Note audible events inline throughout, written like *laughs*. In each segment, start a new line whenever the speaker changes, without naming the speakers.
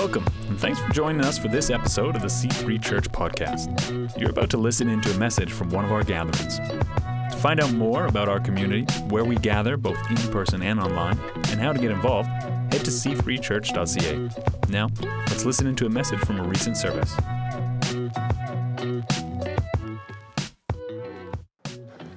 Welcome, and thanks for joining us for this episode of the C3 Church Podcast. You're about to listen into a message from one of our gatherings. To find out more about our community, where we gather both in person and online, and how to get involved, head to c3church.ca. Now, let's listen into a message from a recent service.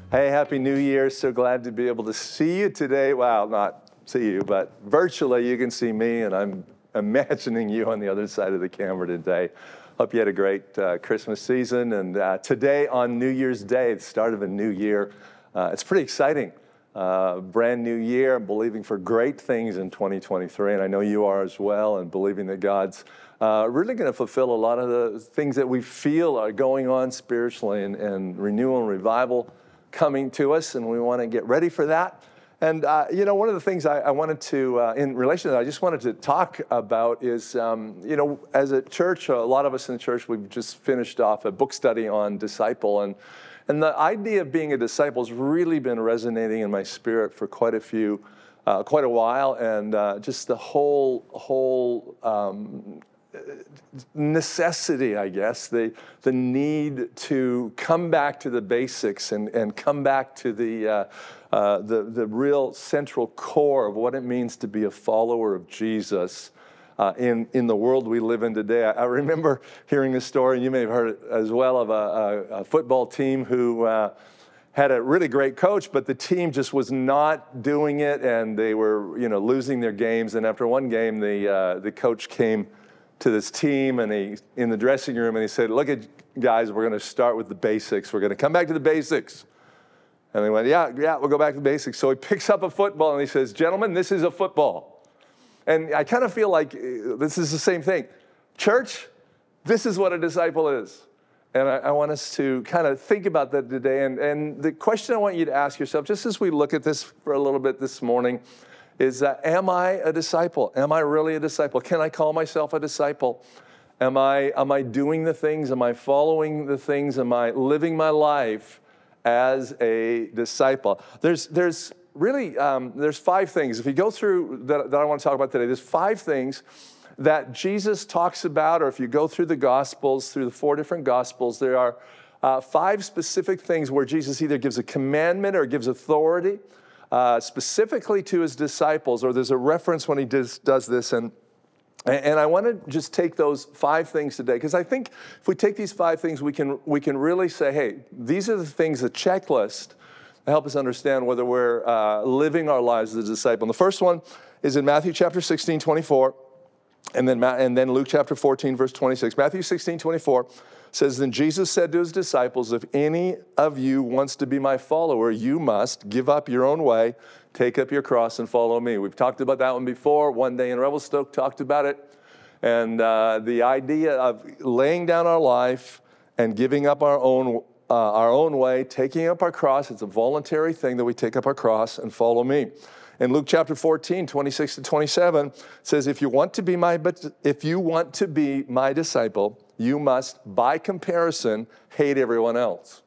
Hey, Happy New Year. So glad to be able to see you today. Well, not see you, but virtually you can see me, and I'm imagining you on the other side of the camera today. Hope you had a great uh, Christmas season. And uh, today, on New Year's Day, the start of a new year, uh, it's pretty exciting. Uh, brand new year. I'm believing for great things in 2023, and I know you are as well, and believing that God's uh, really going to fulfill a lot of the things that we feel are going on spiritually and, and renewal and revival coming to us, and we want to get ready for that. And uh, you know, one of the things I, I wanted to, uh, in relation to that, I just wanted to talk about is, um, you know, as a church, a lot of us in the church, we've just finished off a book study on disciple, and and the idea of being a disciple has really been resonating in my spirit for quite a few, uh, quite a while, and uh, just the whole whole. Um, necessity, I guess, the, the need to come back to the basics and, and come back to the, uh, uh, the, the real central core of what it means to be a follower of Jesus. Uh, in, in the world we live in today. I, I, remember hearing a story, and you may have heard it as well, of a, a, a football team who uh, had a really great coach, but the team just was not doing it, and they were, you know, losing their games. And after one game, the uh, the coach came to this team, and he in the dressing room, and he said, "Look, at guys, we're going to start with the basics. We're going to come back to the basics." And they went, yeah, yeah, we'll go back to the basics. So he picks up a football and he says, gentlemen, this is a football. And I kind of feel like uh, this is the same thing. Church, this is what a disciple is. And I, I, want us to kind of think about that today. And, and the question I want you to ask yourself, just as we look at this for a little bit this morning, is that Am I a disciple? Am I really a disciple? Can I call myself a disciple? Am I, am I doing the things? Am I following the things? Am I living my life as a disciple. There's, there's really, um, there's five things. If you go through that, that I want to talk about today, there's five things that Jesus talks about, or if you go through the Gospels, through the four different Gospels, there are uh, five specific things where Jesus either gives a commandment or gives authority uh, specifically to his disciples, or there's a reference when he does, does this. And and I want to just take those five things today because I think if we take these five things, we can, we can really say, hey, these are the things, the checklist, that help us understand whether we're uh, living our lives as a disciple. And the first one is in Matthew chapter 16, 24, and then, and then Luke chapter 14, verse 26. Matthew 16, 24 says, Then Jesus said to his disciples, If any of you wants to be my follower, you must give up your own way Take up your cross and follow me. We've talked about that one before. One day in Revelstoke talked about it. And uh, the idea of laying down our life and giving up our own, uh, our own way, taking up our cross, it's a voluntary thing that we take up our cross and follow me. In Luke chapter 14, 26 to 27, says, if you want to be my, if you want to be my disciple, you must, by comparison, hate everyone else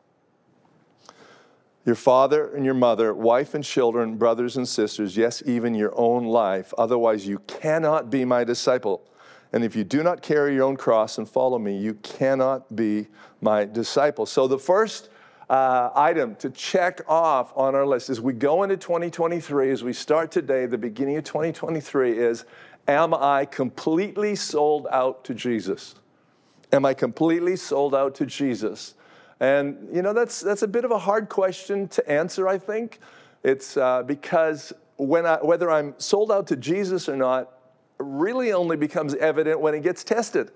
your father and your mother, wife and children, brothers and sisters, yes, even your own life. Otherwise, you cannot be my disciple. And if you do not carry your own cross and follow me, you cannot be my disciple. So, the first uh, item to check off on our list as we go into 2023, as we start today, the beginning of 2023, is Am I completely sold out to Jesus? Am I completely sold out to Jesus? And, you know, that's, that's a bit of a hard question to answer, I think. It's uh, because when I, whether I'm sold out to Jesus or not really only becomes evident when it gets tested.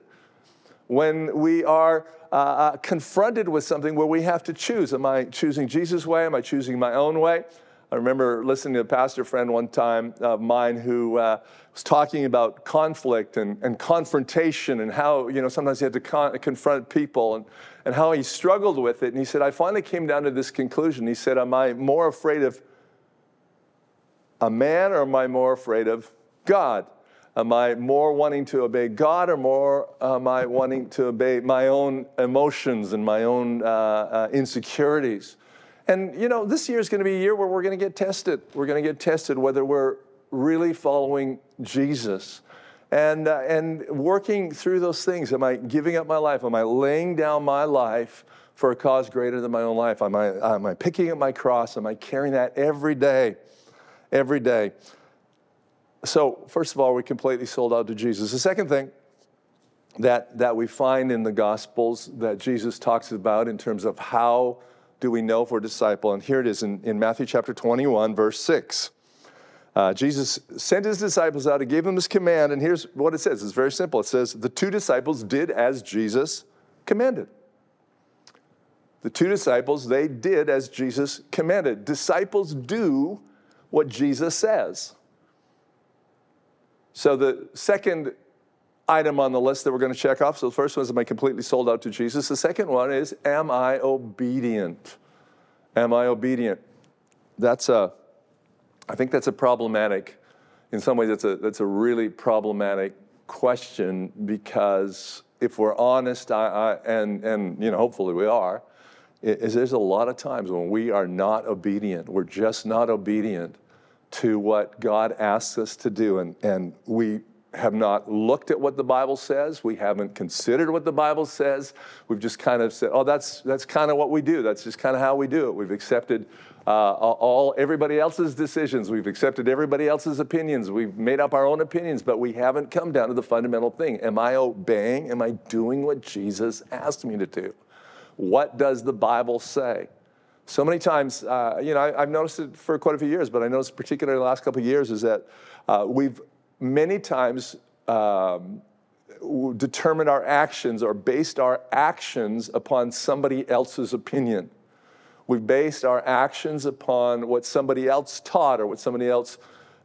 When we are uh, uh confronted with something where we have to choose. Am I choosing Jesus' way? Am I choosing my own way? I remember listening to a pastor friend one time of mine who uh, was talking about conflict and, and confrontation and how, you know, sometimes he had to con- confront people and, and how he struggled with it. And he said, I finally came down to this conclusion. He said, Am I more afraid of a man or am I more afraid of God? Am I more wanting to obey God or more am I wanting to obey my own emotions and my own uh, uh, insecurities? And you know, this year is going to be a year where we're going to get tested. We're going to get tested whether we're really following Jesus. and, uh, and working through those things. Am I giving up my life? Am I laying down my life for a cause greater than my own life? Am I, am I picking up my cross? Am I carrying that every day? Every day. So, first of all, we completely sold out to Jesus. The second thing that, that we find in the Gospels that Jesus talks about in terms of how do we know if we're a disciple, and here it is in, in Matthew chapter 21, verse 6. Uh, Jesus sent his disciples out, he gave them this command, and here's what it says it's very simple. It says, The two disciples did as Jesus commanded. The two disciples, they did as Jesus commanded. Disciples do what Jesus says. So the second item on the list that we're going to check off. So the first one is, Am I completely sold out to Jesus? The second one is, Am I obedient? Am I obedient? That's a, I think that's a problematic, in some ways, that's a, that's a really problematic question because if we're honest, I, I, and, and you know, hopefully we are, is there's a lot of times when we are not obedient. We're just not obedient to what God asks us to do. And, and we have not looked at what the Bible says. We haven't considered what the Bible says. We've just kind of said, oh, that's, that's kind of what we do. That's just kind of how we do it. We've accepted uh, all everybody else's decisions. We've accepted everybody else's opinions. We've made up our own opinions, but we haven't come down to the fundamental thing. Am I obeying? Am I doing what Jesus asked me to do? What does the Bible say? So many times, uh, you know, I, have noticed it for quite a few years, but I noticed particularly the last couple of years is that uh, we've many times um, determined our actions or based our actions upon somebody else's opinion. We've based our actions upon what somebody else taught or what somebody else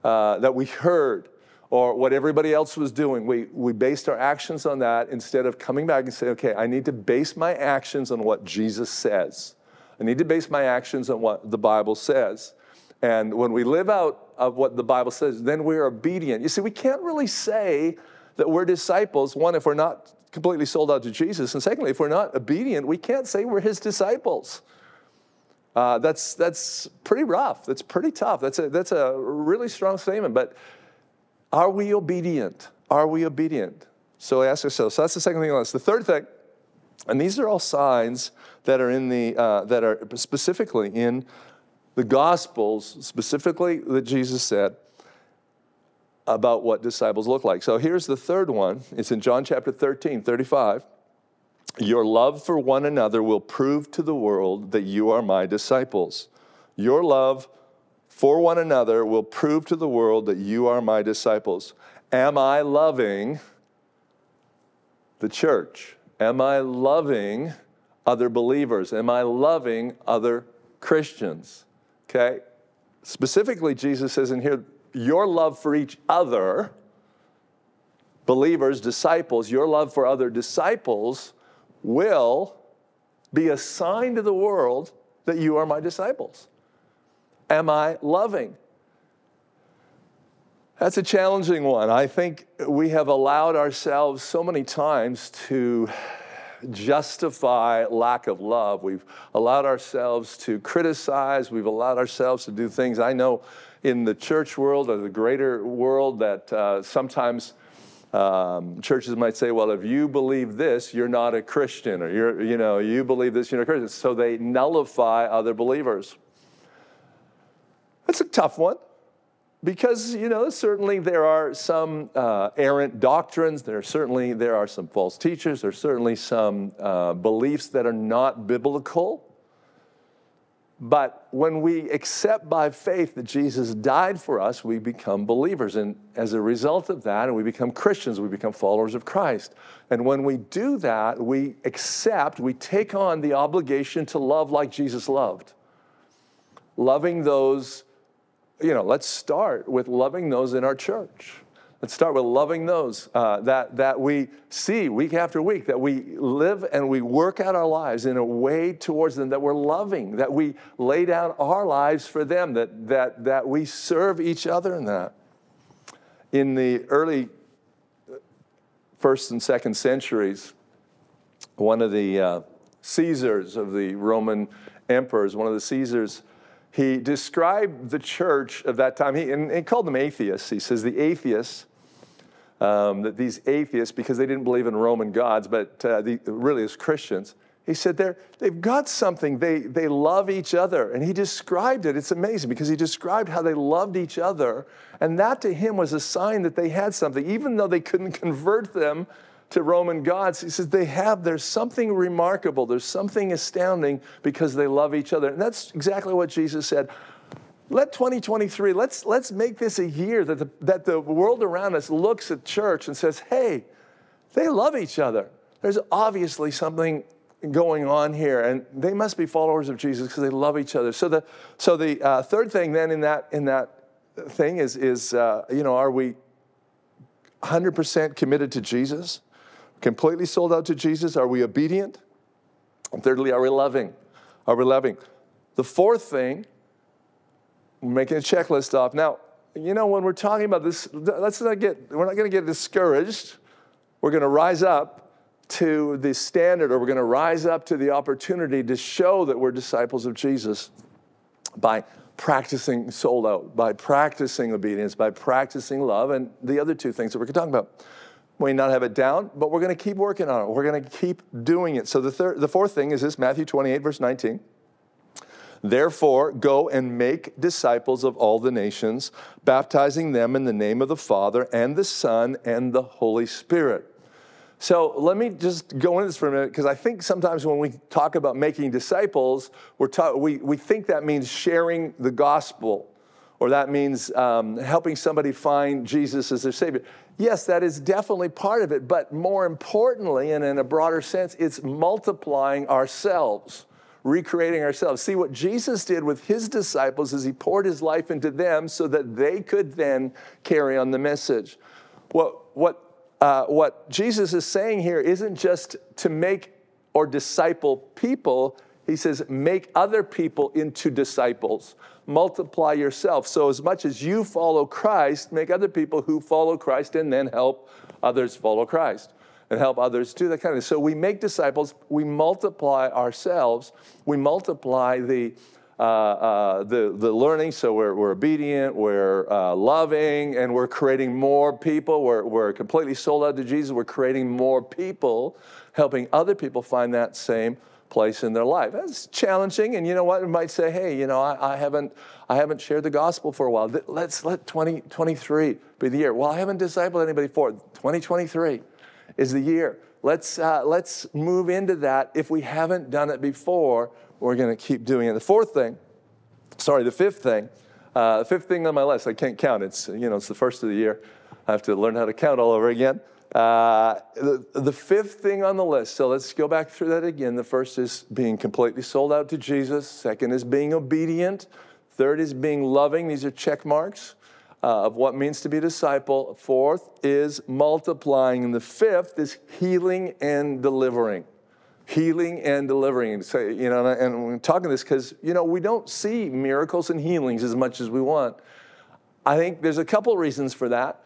uh, that we heard or what everybody else was doing. We, we based our actions on that instead of coming back and saying, okay, I need to base my actions on what Jesus says. I need to base my actions on what the Bible says. And when we live out of what the Bible says, then we're obedient. You see, we can't really say that we're disciples, one, if we're not completely sold out to Jesus, and secondly, if we're not obedient, we can't say we're his disciples. Uh, that's, that's pretty rough. That's pretty tough. That's a, that's a really strong statement. But are we obedient? Are we obedient? So ask ourselves. So that's the second thing on this. The third thing, and these are all signs that are in the uh, that are specifically in the Gospels, specifically that Jesus said about what disciples look like. So here's the third one. It's in John chapter 13, 35. Your love for one another will prove to the world that you are my disciples. Your love for one another will prove to the world that you are my disciples. Am I loving the church? Am I loving other believers? Am I loving other Christians? Okay? Specifically, Jesus says in here, your love for each other, believers, disciples, your love for other disciples will be a sign to the world that you are my disciples. Am I loving? That's a challenging one. I think we have allowed ourselves so many times to justify lack of love. We've allowed ourselves to criticize. We've allowed ourselves to do things. I know in the church world or the greater world that uh, sometimes um, churches might say, well, if you believe this, you're not a Christian, or you're, you know, you believe this, you're not a Christian. So they nullify other believers. That's a tough one because you know certainly there are some uh, errant doctrines there are certainly there are some false teachers there's certainly some uh, beliefs that are not biblical. But when we accept by faith that jesus died for us we become believers. And as a result of that and we become christians we become followers of christ. And when we do that we accept we take on the obligation to love like jesus loved. Loving those you know, let's start with loving those in our church. Let's start with loving those uh, that, that we see week after week, that we live and we work out our lives in a way towards them that we're loving, that we lay down our lives for them, that, that, that we serve each other in that. In the early first and second centuries, one of the uh, Caesars of the Roman emperors, one of the Caesars, he described the church of that time, he, and he called them atheists. He says the atheists um, that these atheists, because they didn't believe in Roman gods, but uh, the, really as Christians, he said they're, they've got something. They, they love each other. And he described it. It's amazing because he described how they loved each other. And that to him was a sign that they had something. Even though they couldn't convert them to Roman gods, he says they have, there's something remarkable. There's something astounding because they love each other. And that's exactly what Jesus said. Let 2023, let's, let's make this a year that the, that the world around us looks at church and says, hey, they love each other. There's obviously something going on here, and they must be followers of Jesus because they love each other. So the so the uh, third thing then in that in that thing is is uh, you know are we 100% committed to Jesus, completely sold out to Jesus? Are we obedient? And thirdly, are we loving? Are we loving? The fourth thing, making a checklist off. Now, you know, when we're talking about this, let's not get, we're not going to get discouraged. We're going to rise up to the standard or we're going to rise up to the opportunity to show that we're disciples of Jesus by practicing sold out, by practicing obedience, by practicing love, and the other two things that we're talking about. May not have it down, but we're going to keep working on it. We're going to keep doing it. So the third, the fourth thing is this Matthew 28, verse 19. Therefore, go and make disciples of all the nations, baptizing them in the name of the Father and the Son and the Holy Spirit so let me just go into this for a minute because I think sometimes when we talk about making disciples, we're ta- we, we think that means sharing the gospel or that means um, helping somebody find Jesus as their Savior. Yes, that is definitely part of it, but more importantly, and in a broader sense, it's multiplying ourselves, recreating ourselves. See, what Jesus did with his disciples is he poured his life into them so that they could then carry on the message. What, what uh, what Jesus is saying here isn't just to make or disciple people. He says, make other people into disciples. Multiply yourself. So, as much as you follow Christ, make other people who follow Christ and then help others follow Christ and help others do that kind of thing. So, we make disciples, we multiply ourselves, we multiply the uh, uh, the, the learning. So we're, we're obedient, we're uh, loving, and we're creating more people. We're, we're completely sold out to Jesus. We're creating more people, helping other people find that same place in their life. That's challenging, and you know what? We might say, hey, you know, I, I, haven't, I haven't shared the gospel for a while. Let's let 2023 be the year. Well, I haven't discipled anybody for it. 2023 is the year. Let's, uh, let's move into that if we haven't done it before we're going to keep doing it. The fourth thing, sorry, the fifth thing, uh, the fifth thing on my list, I can't count. It's, you know, it's the first of the year. I have to learn how to count all over again. Uh, the, the fifth thing on the list, so let's go back through that again. The first is being completely sold out to Jesus. Second is being obedient. Third is being loving. These are check marks uh, of what means to be a disciple. Fourth is multiplying. And the fifth is healing and delivering healing and delivering. Say, you know, and I'm talking this because you know we don't see miracles and healings as much as we want. I think there's a couple reasons for that.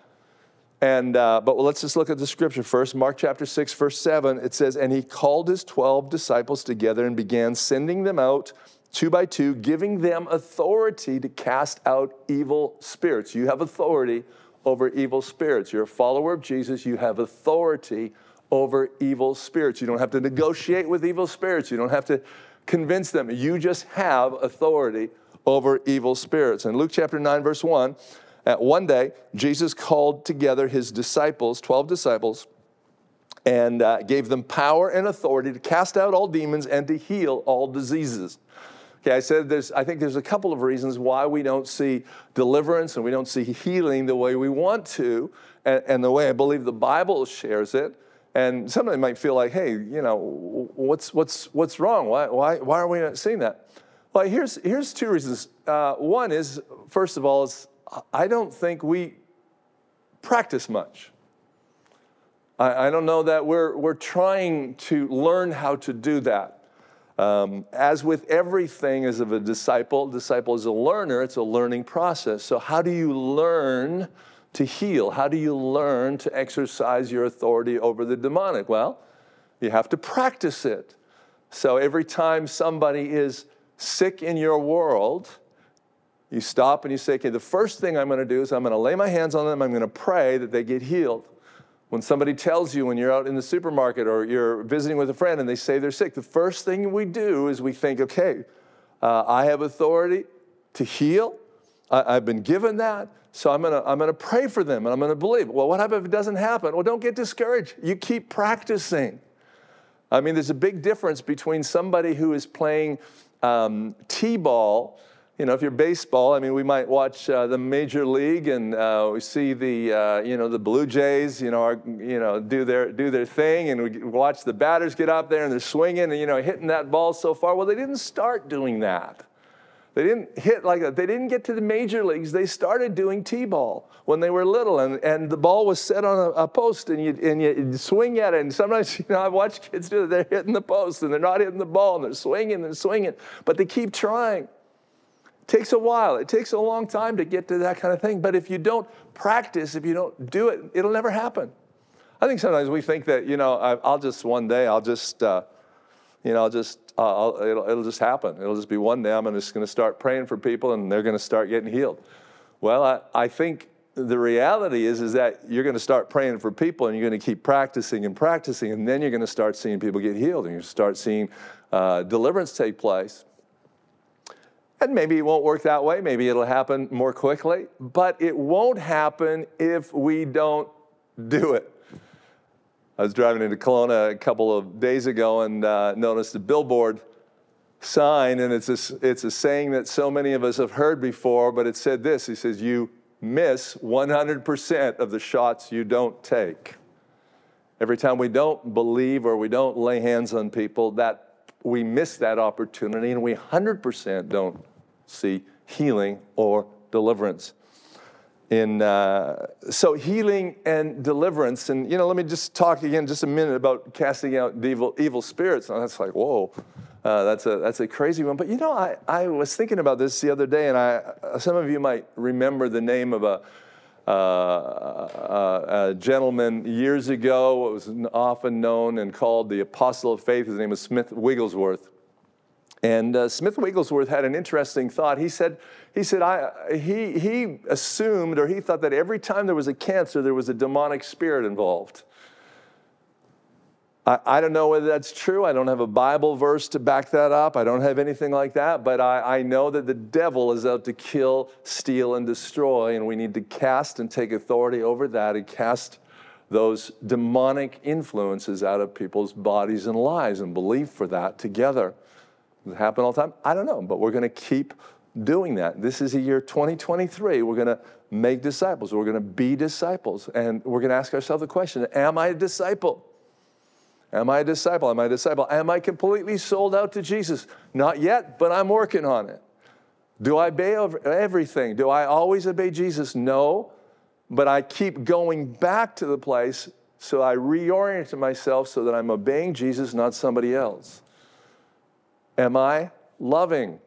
And uh, but let's just look at the scripture first. Mark chapter six, verse seven. It says, "And he called his twelve disciples together and began sending them out." Two by two, giving them authority to cast out evil spirits. You have authority over evil spirits. You're a follower of Jesus, you have authority over evil spirits. You don't have to negotiate with evil spirits. You don't have to convince them. You just have authority over evil spirits. In Luke chapter 9, verse 1, at one day, Jesus called together his disciples, 12 disciples, and uh, gave them power and authority to cast out all demons and to heal all diseases. Okay, I said there's, I think there's a couple of reasons why we don't see deliverance and we don't see healing the way we want to, and, and the way I believe the Bible shares it. And somebody might feel like, hey, you know, what's, what's, what's wrong? Why, why, why are we not seeing that? Well, here's, here's two reasons. Uh, one is, first of all, is I don't think we practice much. I, I don't know that we're, we're trying to learn how to do that. Um, as with everything as of a disciple, disciple is a learner, it's a learning process. So, how do you learn to heal? How do you learn to exercise your authority over the demonic? Well, you have to practice it. So every time somebody is sick in your world, you stop and you say, okay, the first thing I'm going to do is I'm going to lay my hands on them, I'm going to pray that they get healed. When somebody tells you when you're out in the supermarket or you're visiting with a friend and they say they're sick, the first thing we do is we think, okay, uh, I have authority to heal. I, have been given that, so I'm gonna, I'm gonna pray for them and I'm gonna believe. Well, what happens if it doesn't happen? Well, don't get discouraged. You keep practicing. I mean, there's a big difference between somebody who is playing um, T ball you know, if you're baseball, I mean, we might watch uh, the major league and uh, we see the, uh, you know, the Blue Jays, you know, are, you know, do their do their thing, and we watch the batters get up there and they're swinging and you know hitting that ball so far. Well, they didn't start doing that. They didn't hit like that. They didn't get to the major leagues. They started doing T-ball when they were little, and, and the ball was set on a, a post, and you and you swing at it. And sometimes, *laughs* you know, I watch kids do it. They're hitting the post, and they're not hitting the ball, and they're swinging and swinging, but they keep trying takes a while. It takes a long time to get to that kind of thing. But if you don't practice, if you don't do it, it'll never happen. I think sometimes we think that, you know, I'll just one day, I'll just, uh, you know, I'll just, uh, I'll, it'll, it'll just happen. It'll just be one day I'm just going to start praying for people and they're going to start getting healed. Well, I, I think the reality is, is that you're going to start praying for people and you're going to keep practicing and practicing, and then you're going to start seeing people get healed and you start seeing uh, deliverance take place. And maybe it won't work that way. Maybe it'll happen more quickly, but it won't happen if we don't do it. I was driving into Kelowna a couple of days ago and uh, noticed a billboard sign, and it's a, it's a saying that so many of us have heard before, but it said this He says, You miss 100% of the shots you don't take. Every time we don't believe or we don't lay hands on people, that we miss that opportunity and we 100% don't see healing or deliverance. In, uh, so healing and deliverance, and you know, let me just talk again just a minute about casting out evil, evil spirits. And that's like, whoa, uh, that's a that's a crazy one. But you know, I, I was thinking about this the other day, and I some of you might remember the name of a uh, uh, a gentleman years ago, what was often known and called the Apostle of Faith. His name was Smith Wigglesworth. And uh, Smith Wigglesworth had an interesting thought. He said, he, said I, he, he assumed or he thought that every time there was a cancer, there was a demonic spirit involved. I, I don't know whether that's true. I don't have a Bible verse to back that up. I don't have anything like that. But I, I know that the devil is out to kill, steal, and destroy. And we need to cast and take authority over that and cast those demonic influences out of people's bodies and lives and believe for that together. Does it happen all the time? I don't know, but we're going to keep doing that. This is a year 2023. We're going to make disciples. We're going to be disciples. And we're going to ask ourselves the question Am I a disciple? Am I a disciple? Am I a disciple? Am I completely sold out to Jesus? Not yet, but I'm working on it. Do I obey everything? Do I always obey Jesus? No, but I keep going back to the place so I reorient myself so that I'm obeying Jesus, not somebody else. Am I loving?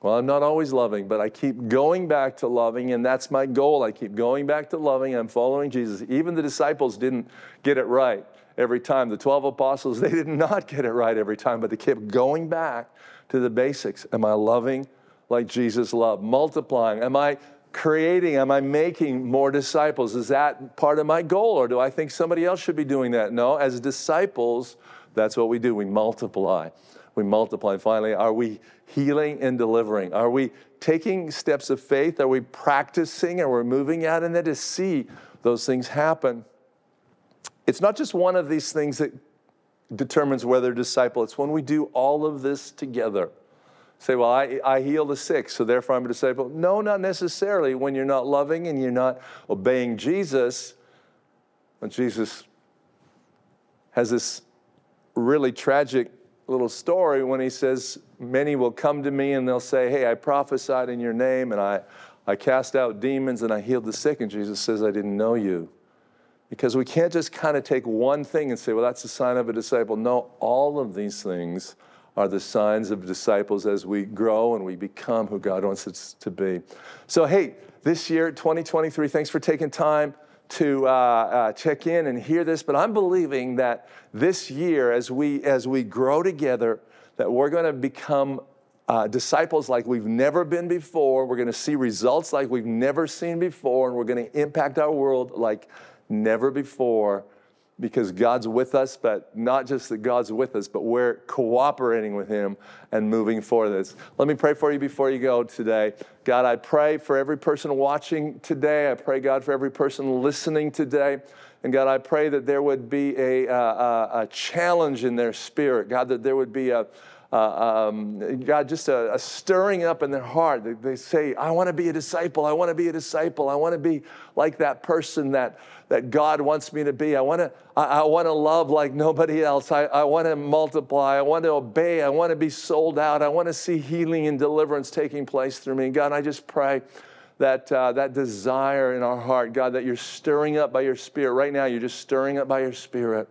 Well, I'm not always loving, but I keep going back to loving, and that's my goal. I keep going back to loving. I'm following Jesus. Even the disciples didn't get it right every time. The 12 apostles, *laughs* they did not get it right every time, but they kept going back to the basics. Am I loving like Jesus loved? Multiplying? Am I creating? Am I making more disciples? Is that part of my goal, or do I think somebody else should be doing that? No, as disciples, that's what we do. We multiply we multiply. Finally, are we healing and delivering? Are we taking steps of faith? Are we practicing? Are we moving out? And then to see those things happen. It's not just one of these things that determines whether disciple, it's when we do all of this together. Say, well, I, I heal the sick, so therefore I'm a disciple. No, not necessarily. When you're not loving and you're not obeying Jesus, when Jesus has this really tragic little story when he says, Many will come to me and they'll say, Hey, I prophesied in your name and I, I cast out demons and I healed the sick. And Jesus says, I didn't know you. Because we can't just kind of take one thing and say, Well, that's a sign of a disciple. No, all of these things are the signs of disciples as we grow and we become who God wants us to be. So, hey, this year, 2023, thanks for taking time to uh, uh, check in and hear this, but I'm believing that this year, as we as we grow together, that we're going to become uh, disciples like we've never been before. We're going to see results like we've never seen before, and we're going to impact our world like never before. Because God's with us, but not just that God's with us, but we're cooperating with Him and moving for This. Let me pray for you before you go today. God, I pray for every person watching today. I pray, God, for every person listening today. And God, I pray that there would be a, a, a challenge in their spirit. God, that there would be a, uh, um, God, just a, a, stirring up in their heart. They, they say, I want to be a disciple. I want to be a disciple. I want to be like that person that, that God wants me to be. I want to, I, I want to love like nobody else. I, I want to multiply. I want to obey. I want to be sold out. I want to see healing and deliverance taking place through me. God, I just pray that, uh, that desire in our heart, God, that you're stirring up by your spirit. Right now, you're just stirring up by your spirit.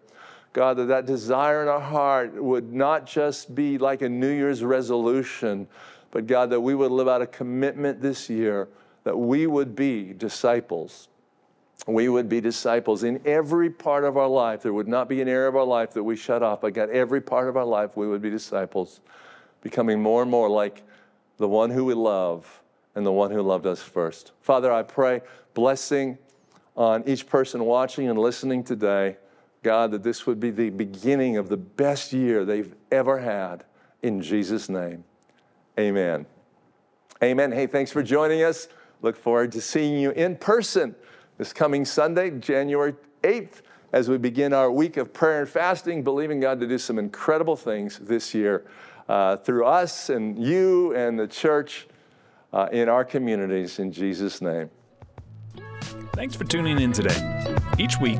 God, that that desire in our heart would not just be like a New Year's resolution, but God, that we would live out a commitment this year that we would be disciples. We would be disciples in every part of our life. There would not be an area of our life that we shut off, but God, every part of our life we would be disciples, becoming more and more like the one who we love and the one who loved us first. Father, I pray blessing on each person watching and listening today. God, that this would be the beginning of the best year they've ever had. In Jesus' name, amen. Amen. Hey, thanks for joining us. Look forward to seeing you in person this coming Sunday, January 8th, as we begin our week of prayer and fasting, believing God to do some incredible things this year uh, through us and you and the church uh, in our communities. In Jesus' name.
Thanks for tuning in today. Each week,